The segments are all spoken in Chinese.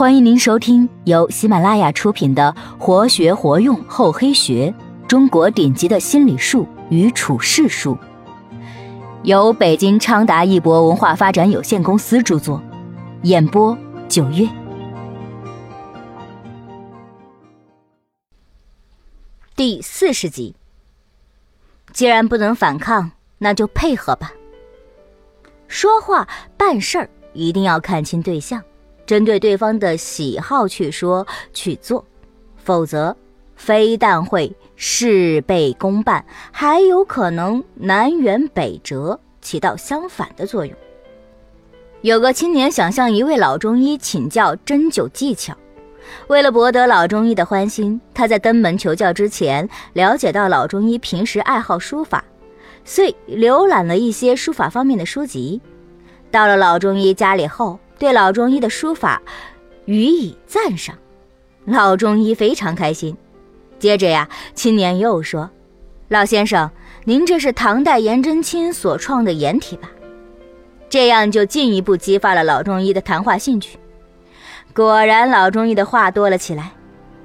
欢迎您收听由喜马拉雅出品的《活学活用厚黑学：中国顶级的心理术与处世术》，由北京昌达一博文化发展有限公司著作，演播九月。第四十集。既然不能反抗，那就配合吧。说话办事儿一定要看清对象。针对对方的喜好去说去做，否则非但会事倍功半，还有可能南辕北辙，起到相反的作用。有个青年想向一位老中医请教针灸技巧，为了博得老中医的欢心，他在登门求教之前，了解到老中医平时爱好书法，遂浏览了一些书法方面的书籍。到了老中医家里后。对老中医的书法予以赞赏，老中医非常开心。接着呀，青年又说：“老先生，您这是唐代颜真卿所创的颜体吧？”这样就进一步激发了老中医的谈话兴趣。果然，老中医的话多了起来。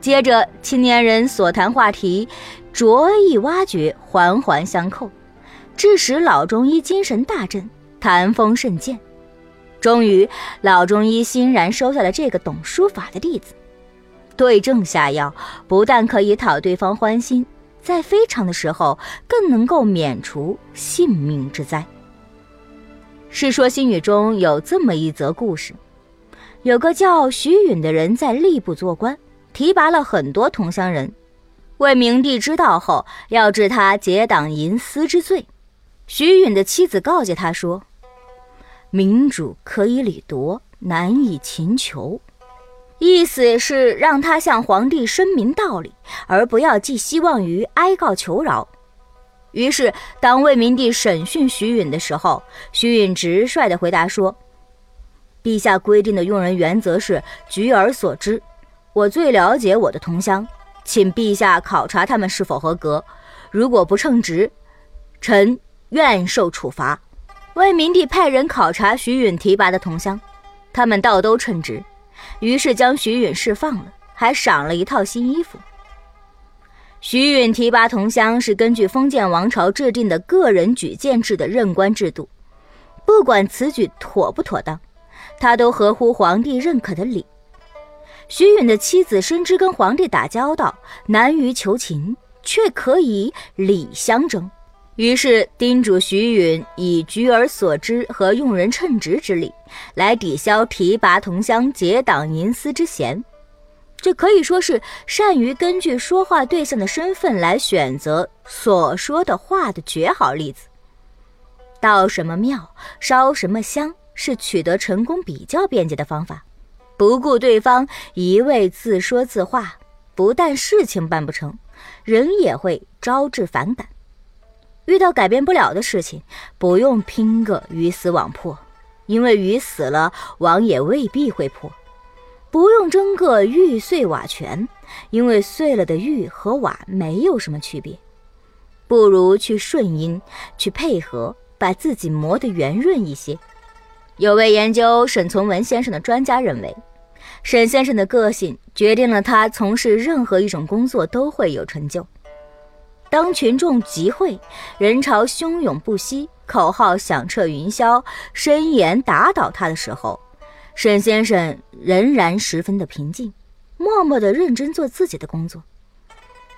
接着，青年人所谈话题着意挖掘，环环相扣，致使老中医精神大振，谈风甚健。终于，老中医欣然收下了这个懂书法的弟子。对症下药，不但可以讨对方欢心，在非常的时候更能够免除性命之灾。《世说新语》中有这么一则故事：有个叫徐允的人在吏部做官，提拔了很多同乡人。魏明帝知道后，要治他结党营私之罪。徐允的妻子告诫他说。民主可以理夺，难以勤求。意思是让他向皇帝申明道理，而不要寄希望于哀告求饶。于是，当魏明帝审讯徐允的时候，徐允直率地回答说：“陛下规定的用人原则是举而所知。我最了解我的同乡，请陛下考察他们是否合格。如果不称职，臣愿受处罚。”魏明帝派人考察徐允提拔的同乡，他们倒都称职，于是将徐允释放了，还赏了一套新衣服。徐允提拔同乡是根据封建王朝制定的个人举荐制的任官制度，不管此举妥不妥当，他都合乎皇帝认可的礼。徐允的妻子深知跟皇帝打交道难于求情，却可以礼相争。于是叮嘱徐允以举而所知和用人称职之力，来抵消提拔同乡结党营私之嫌。这可以说是善于根据说话对象的身份来选择所说的话的绝好例子。到什么庙烧什么香，是取得成功比较便捷的方法。不顾对方一味自说自话，不但事情办不成，人也会招致反感。遇到改变不了的事情，不用拼个鱼死网破，因为鱼死了，网也未必会破；不用争个玉碎瓦全，因为碎了的玉和瓦没有什么区别。不如去顺应，去配合，把自己磨得圆润一些。有位研究沈从文先生的专家认为，沈先生的个性决定了他从事任何一种工作都会有成就。当群众集会，人潮汹涌不息，口号响彻云霄，声言打倒他的时候，沈先生仍然十分的平静，默默的认真做自己的工作。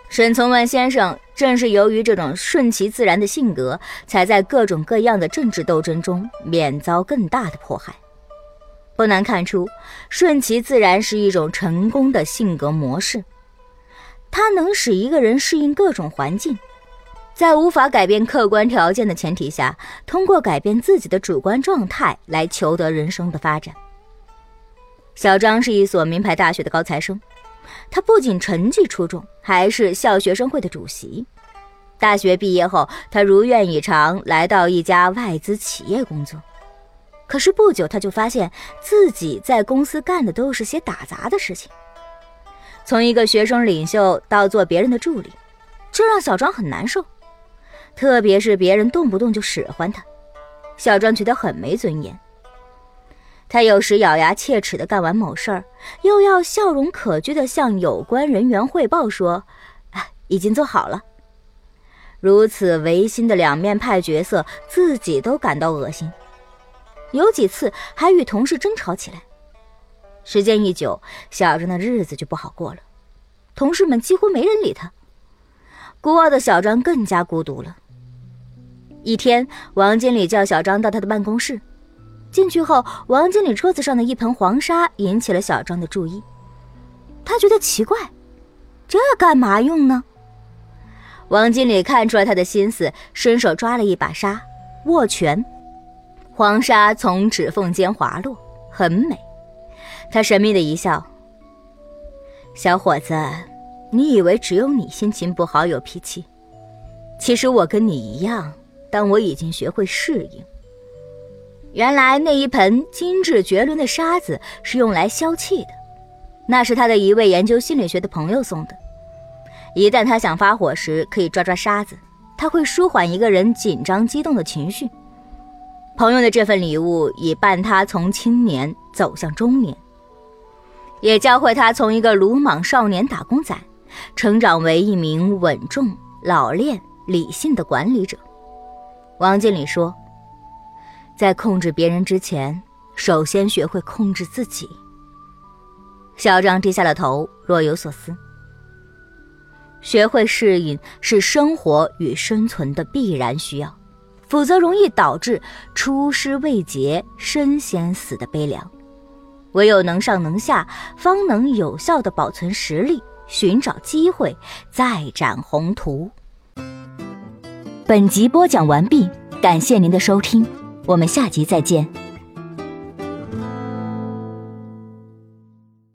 沈从文先生正是由于这种顺其自然的性格，才在各种各样的政治斗争中免遭更大的迫害。不难看出，顺其自然是一种成功的性格模式。它能使一个人适应各种环境，在无法改变客观条件的前提下，通过改变自己的主观状态来求得人生的发展。小张是一所名牌大学的高材生，他不仅成绩出众，还是校学生会的主席。大学毕业后，他如愿以偿来到一家外资企业工作。可是不久，他就发现自己在公司干的都是些打杂的事情。从一个学生领袖到做别人的助理，这让小庄很难受。特别是别人动不动就使唤他，小庄觉得很没尊严。他有时咬牙切齿地干完某事儿，又要笑容可掬地向有关人员汇报说：“啊，已经做好了。”如此违心的两面派角色，自己都感到恶心。有几次还与同事争吵起来。时间一久，小张的日子就不好过了，同事们几乎没人理他。孤傲的小张更加孤独了。一天，王经理叫小张到他的办公室。进去后，王经理桌子上的一盆黄沙引起了小张的注意。他觉得奇怪，这干嘛用呢？王经理看出了他的心思，伸手抓了一把沙，握拳，黄沙从指缝间滑落，很美。他神秘的一笑：“小伙子，你以为只有你心情不好、有脾气？其实我跟你一样。”但我已经学会适应。原来那一盆精致绝伦的沙子是用来消气的，那是他的一位研究心理学的朋友送的。一旦他想发火时，可以抓抓沙子，他会舒缓一个人紧张激动的情绪。朋友的这份礼物已伴他从青年走向中年，也教会他从一个鲁莽少年打工仔，成长为一名稳重、老练、理性的管理者。王经理说：“在控制别人之前，首先学会控制自己。”小张低下了头，若有所思。学会适应是生活与生存的必然需要，否则容易导致出师未捷身先死的悲凉。唯有能上能下，方能有效的保存实力，寻找机会，再展宏图。本集播讲完毕，感谢您的收听，我们下集再见。